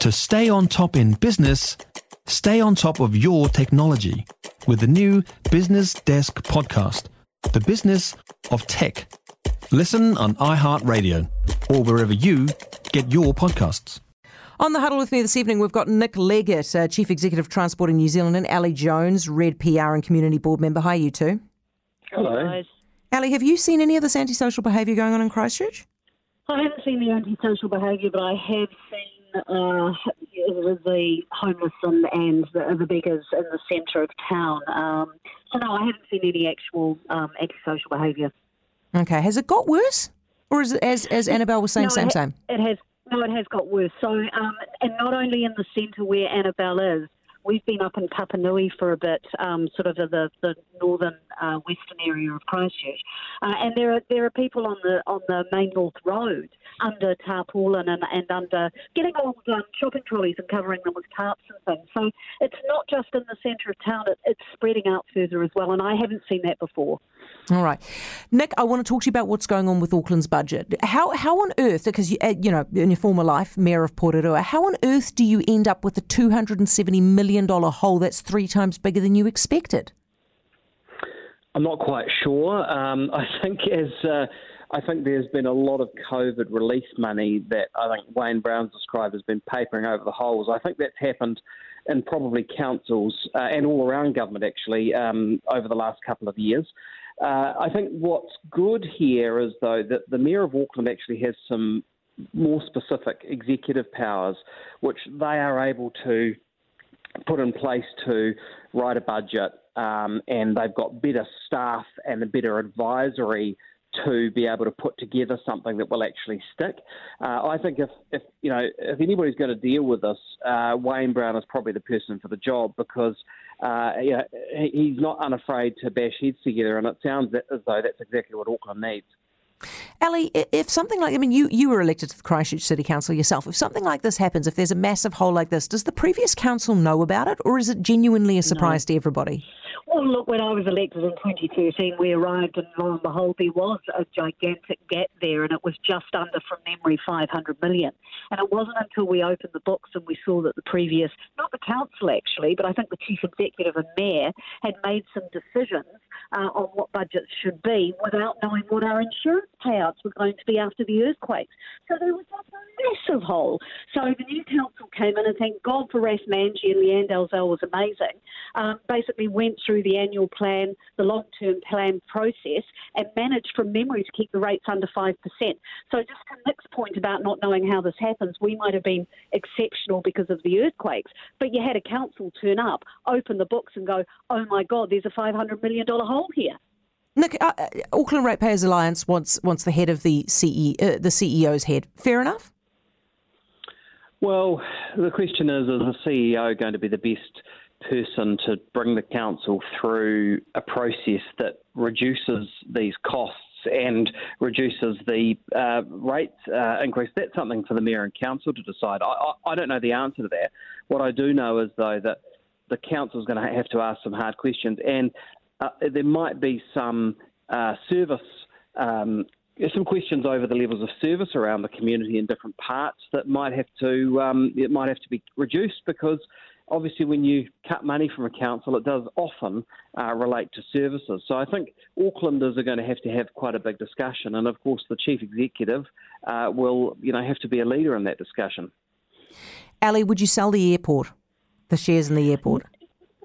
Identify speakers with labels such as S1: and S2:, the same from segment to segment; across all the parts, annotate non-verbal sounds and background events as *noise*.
S1: To stay on top in business, stay on top of your technology with the new Business Desk podcast, The Business of Tech. Listen on iHeartRadio or wherever you get your podcasts.
S2: On the huddle with me this evening, we've got Nick Leggett, uh, Chief Executive Transporting New Zealand, and Ali Jones, Red PR and Community Board Member. Hi, you two.
S3: Hello.
S2: Ali, have you seen any of this antisocial behaviour going on in Christchurch?
S3: I haven't seen the antisocial behaviour, but I have seen uh, the homeless and, and the, the, beggars in the centre of town. Um, so, no, I haven't seen any actual um, antisocial behaviour.
S2: Okay. Has it got worse? Or is it, as, as Annabelle was saying,
S3: no,
S2: same, ha- same?
S3: It has. No, it has got worse. So, um, and not only in the centre where Annabelle is, we've been up in Papanui for a bit, um, sort of the, the northern uh, western area of Christchurch, uh, and there are there are people on the on the main north road under tarpaulin and, and under getting old um, shopping trolleys and covering them with tarps and things. So it's not just in the centre of town; it, it's spreading out further as well, and I haven't seen that before.
S2: All right, Nick, I want to talk to you about what's going on with Auckland's budget. How how on earth, because you uh, you know in your former life, mayor of Porirua, how on earth do you end up with a two hundred and seventy million dollar hole that's three times bigger than you expected?
S4: I'm not quite sure. Um, I think as uh, I think there's been a lot of COVID relief money that I think Wayne Brown's described as been papering over the holes. I think that's happened in probably councils uh, and all around government actually um, over the last couple of years. Uh, I think what's good here is though that the mayor of Auckland actually has some more specific executive powers, which they are able to put in place to write a budget, um, and they've got better staff and a better advisory to be able to put together something that will actually stick. Uh, I think if, if you know if anybody's going to deal with this, uh, Wayne Brown is probably the person for the job because uh, you know, he's not unafraid to bash heads together, and it sounds as though that's exactly what Auckland needs.
S2: Ali, if something like, I mean, you, you were elected to the Christchurch City Council yourself. If something like this happens, if there's a massive hole like this, does the previous council know about it or is it genuinely a surprise no. to everybody?
S3: Well, look, when I was elected in 2013, we arrived and lo and behold, there was a gigantic gap there and it was just under, from memory, 500 million. And it wasn't until we opened the books and we saw that the previous, not the council actually, but I think the chief executive and mayor had made some decisions uh, on what budgets should be without knowing what our insurance payouts were going to be after the earthquakes. So there was a massive hole. So the new council came in, and thank God for Raf Manji and Lianne Dalziel was amazing. Um, basically went through the annual plan, the long-term plan process, and manage from memory to keep the rates under 5%. So just to Nick's point about not knowing how this happens, we might have been exceptional because of the earthquakes, but you had a council turn up, open the books and go, oh my God, there's a $500 million hole here.
S2: Nick, uh, uh, Auckland Ratepayers Alliance wants wants the head of the CE, uh, the CEO's head. Fair enough.
S4: Well, the question is: Is the CEO going to be the best person to bring the council through a process that reduces these costs and reduces the uh, rate uh, increase? That's something for the mayor and council to decide. I, I, I don't know the answer to that. What I do know is though that the council is going to have to ask some hard questions, and uh, there might be some uh, service. Um, some questions over the levels of service around the community in different parts that might have to um, it might have to be reduced because obviously when you cut money from a council, it does often uh, relate to services. So I think Aucklanders are going to have to have quite a big discussion, and of course the chief executive uh, will you know have to be a leader in that discussion.
S2: Ali, would you sell the airport, the shares in the airport?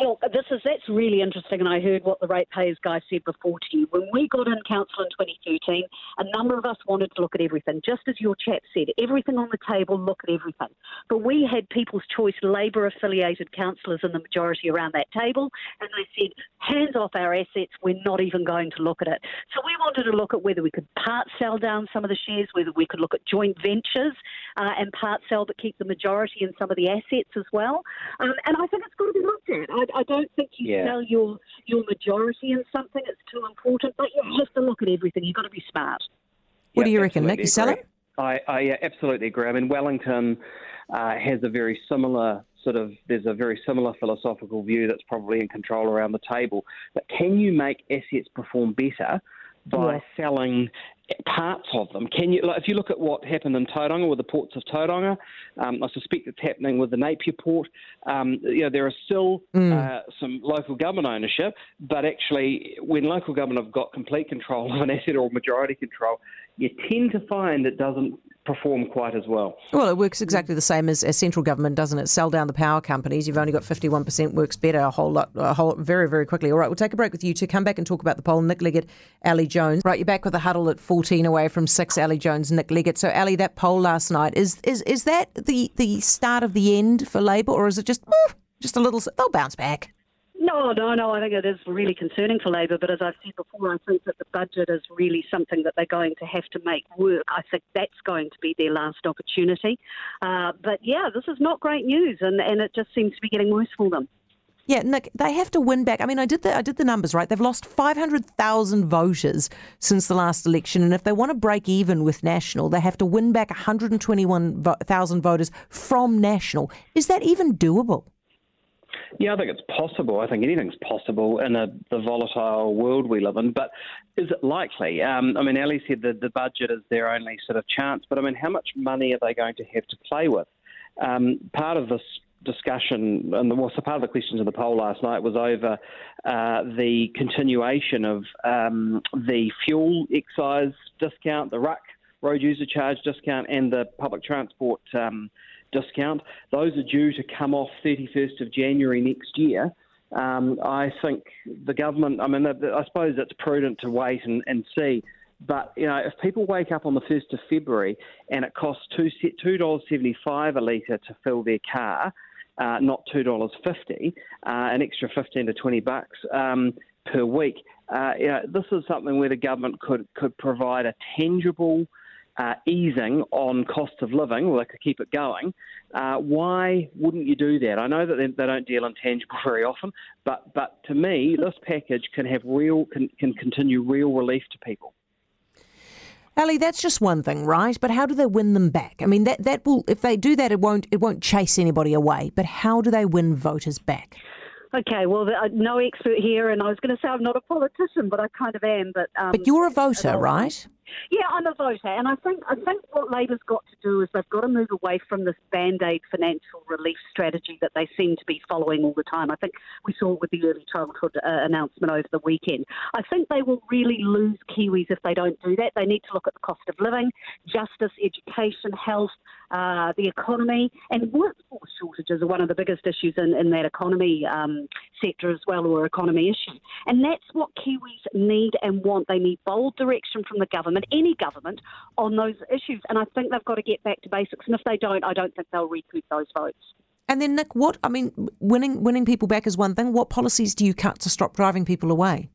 S3: Well, this is that's really interesting, and I heard what the ratepayers guy said before to you. When we got in council in 2013, a number of us wanted to look at everything, just as your chap said, everything on the table, look at everything. But we had People's Choice Labour-affiliated councillors in the majority around that table, and they said, hands off our assets, we're not even going to look at it. So we wanted to look at whether we could part sell down some of the shares, whether we could look at joint ventures uh, and part sell but keep the majority in some of the assets as well. Um, and I think it's got to be looked at. I, I don't think you yeah. sell your your majority in something. It's too important, but you have to look at everything. You've got to be smart.
S2: What do you reckon, Nick? You sell it?
S4: I, I absolutely agree. I mean, Wellington uh, has a very similar sort of. There's a very similar philosophical view that's probably in control around the table. But can you make assets perform better? By
S3: Yeah.
S4: selling parts of them. Can you, like, if you look at what happened in Tauranga with the ports of Tauranga, um, I suspect it's happening with the Napier port. Um, you know, there are still uh, some local government ownership, but actually, when local government have got complete control *laughs* of an asset or majority control, you tend to find it doesn't perform quite as well.
S2: Well, it works exactly the same as, as central government, doesn't it? Sell down the power companies. You've only got 51% works better a whole lot, a whole very, very quickly. All right, we'll take a break with you to come back and talk about the poll. Nick Leggett, Ali Jones. Right, you're back with the huddle at 14 away from six. Ali Jones, Nick Leggett. So, Ali, that poll last night is is is that the the start of the end for Labour, or is it just just a little? They'll bounce back.
S3: No, no, no. I think it is really concerning for Labour. But as I've said before, I think that the budget is really something that they're going to have to make work. I think that's going to be their last opportunity. Uh, but yeah, this is not great news, and, and it just seems to be getting worse for them.
S2: Yeah, Nick, they have to win back. I mean, I did the I did the numbers right. They've lost five hundred thousand voters since the last election, and if they want to break even with National, they have to win back one hundred and twenty one thousand voters from National. Is that even doable?
S4: Yeah, I think it's possible. I think anything's possible in a, the volatile world we live in. But is it likely? Um, I mean, Ali said that the budget is their only sort of chance. But I mean, how much money are they going to have to play with? Um, part of this discussion and the, well, so part of the questions in the poll last night was over uh, the continuation of um, the fuel excise discount, the RUC road user charge discount, and the public transport um, discount. Those are due to come off 31st of January next year. Um, I think the government, I mean, I suppose it's prudent to wait and, and see. But, you know, if people wake up on the 1st of February and it costs two, $2.75 a litre to fill their car, uh, not $2.50, uh, an extra 15 to 20 bucks um, per week, uh, you know, this is something where the government could, could provide a tangible uh, easing on cost of living, or they could keep it going. Uh, why wouldn't you do that? I know that they, they don't deal in tangible very often, but but to me, this package can have real can, can continue real relief to people.
S2: Ali, that's just one thing, right? But how do they win them back? I mean, that that will if they do that, it won't it won't chase anybody away. But how do they win voters back?
S3: Okay, well, the- uh, no expert here, and I was going to say I'm not a politician, but I kind of am. But um,
S2: But you're a voter,
S3: well,
S2: right?
S3: Yeah, I'm a voter, and I think I think what Labour's got to do is they've got to move away from this band-aid financial relief strategy that they seem to be following all the time. I think we saw it with the early childhood uh, announcement over the weekend. I think they will really lose Kiwis if they don't do that. They need to look at the cost of living, justice, education, health, uh, the economy, and workforce shortages are one of the biggest issues in, in that economy um, sector as well, or economy issue. And that's what Kiwis need and want. They need bold direction from the government, any government, on those issues. And I think they've got to get back to basics. And if they don't, I don't think they'll recoup those votes.
S2: And then Nick, what I mean, winning winning people back is one thing. What policies do you cut to stop driving people away?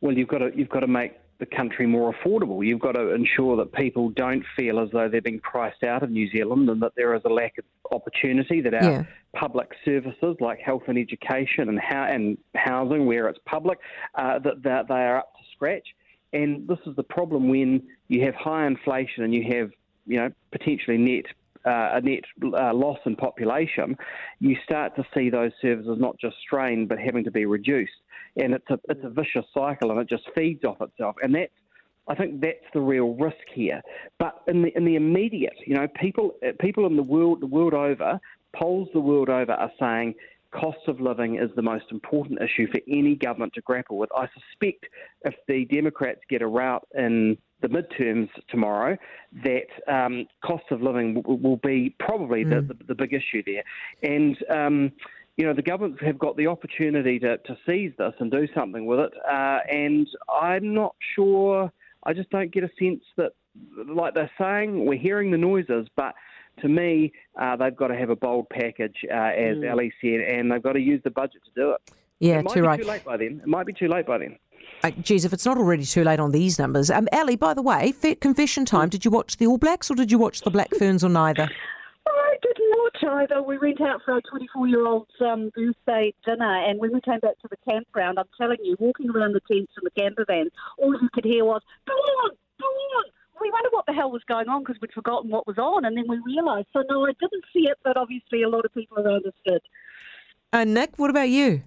S4: Well, you've got to you've got to make the country more affordable. You've got to ensure that people don't feel as though they're being priced out of New Zealand and that there is a lack of opportunity, that our
S2: Yeah.
S4: public services like health and education and, how, and housing, where it's public, uh, that, that they are up to scratch. And this is the problem when you have high inflation and you have, you know, potentially net uh, a net uh, loss in population, you start to see those services not just strained but having to be reduced, and it's a it's a vicious cycle, and it just feeds off itself, and that's I think that's the real risk here. But in the in the immediate, you know, people uh, people in the world the world over, polls the world over are saying cost of living is the most important issue for any government to grapple with. I suspect if the Democrats get a rout in the midterms tomorrow, that um, cost of living will, will be probably the, the, the big issue there. And um, you know, the governments have got the opportunity to, to seize this and do something with it. Uh, and I'm not sure, I just don't get a sense that, like they're saying, we're hearing the noises, but to me, uh, they've got to have a bold package, uh, as Ali said, and they've got to use the budget to do it.
S2: Yeah,
S4: it might
S2: too
S4: be
S2: right.
S4: too late by then. It might be too late by then.
S2: Uh, geez, if it's not already too late on these numbers. Um, Ali, by the way, confession time. Did you watch the All Blacks or did you watch the Black Ferns or neither?
S3: I didn't watch either. We went out for our 24 year old's um, birthday dinner, and when we came back to the campground, I'm telling you, walking around the tents and the camper vans, all you could hear was, go on, go on. We wondered what the hell was going on because we'd forgotten what was on, and then we realised. So, no, I didn't see it, but obviously a lot of people around us did.
S2: Uh, Nick, what about you?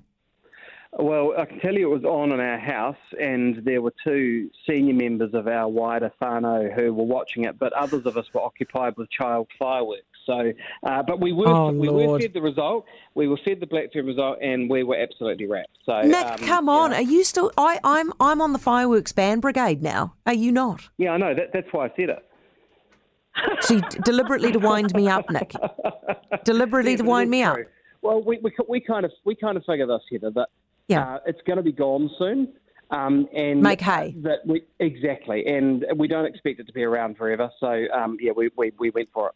S4: Well, I can tell you it was on in our house, and there were two senior members of our wider whānau who were watching it, but others of us were occupied with child fireworks. So, uh, but we were
S2: Oh,
S4: we were fed the result. We were fed the Black Ferns result, and we were absolutely rapt. So,
S2: Nick,
S4: um,
S2: come on.
S4: Yeah,
S2: Are you still? I, I'm I'm on the fireworks ban brigade now. Are you not?
S4: yeah I know. That, that's why I said it.
S2: You deliberately to wind me up, Nick. *laughs* Deliberately
S4: Yeah,
S2: to wind me up.
S4: Well, we, we, we kind of we kind of figure this, Heather, that
S2: Yeah.
S4: uh, it's going to be gone soon. Um, and
S2: Make hay.
S4: That we exactly, and we don't expect it to be around forever. So um, yeah, we, we, we went for it.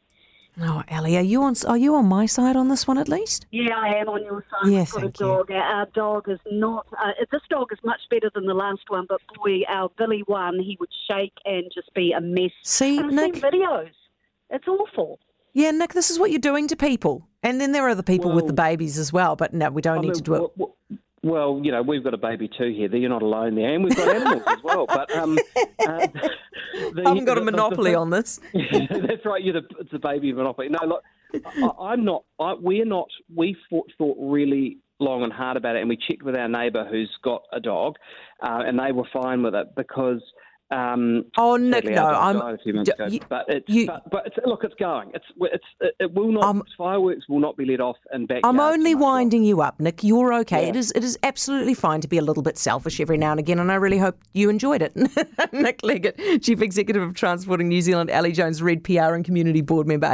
S2: Oh, Ellie, are you on? Are you on my side on this one at least?
S3: Yeah, I am on your side.
S2: Yeah,
S3: We've got a
S2: thank you.
S3: Our dog is not. Uh, this dog is much better than the last one, but boy, our Billy one, he would shake and just be a mess.
S2: See,
S3: And
S2: Nick.
S3: videos. It's awful.
S2: Yeah, Nick, this is what you're doing to people. And then there are the people with the babies as well. But no, we don't
S4: I
S2: need
S4: mean,
S2: to do it.
S4: Well, well- well, you know, we've got a baby too, here. You're not alone there, and we've got *laughs* animals as well. But um, *laughs* uh, *laughs* the,
S2: I haven't got a
S4: the-
S2: monopoly
S4: the- *laughs*
S2: on this. *laughs*
S4: That's right. You're the, it's the baby monopoly. No, look, I, I'm not. I, we're not. We thought, thought really long and hard about it, and we checked with our neighbour who's got a dog, uh, and they were fine with it because. Um,
S2: Oh, Nick, no, I'm-
S4: died a few
S2: d-
S4: ago.
S2: you-
S4: but it's,
S2: you-
S4: but, but it's, look, it's going. It's, it's, it, it will not.
S2: Um,
S4: fireworks will not be let off in backyards.
S2: I'm only
S4: too much longer.
S2: winding you up, Nick. You're okay.
S4: Yeah.
S2: It is it is absolutely fine to be a little bit selfish every now and again, and I really hope you enjoyed it. *laughs* Nick Leggett, Chief Executive of Transporting New Zealand, Ali Jones, Red PR and Community Board Member.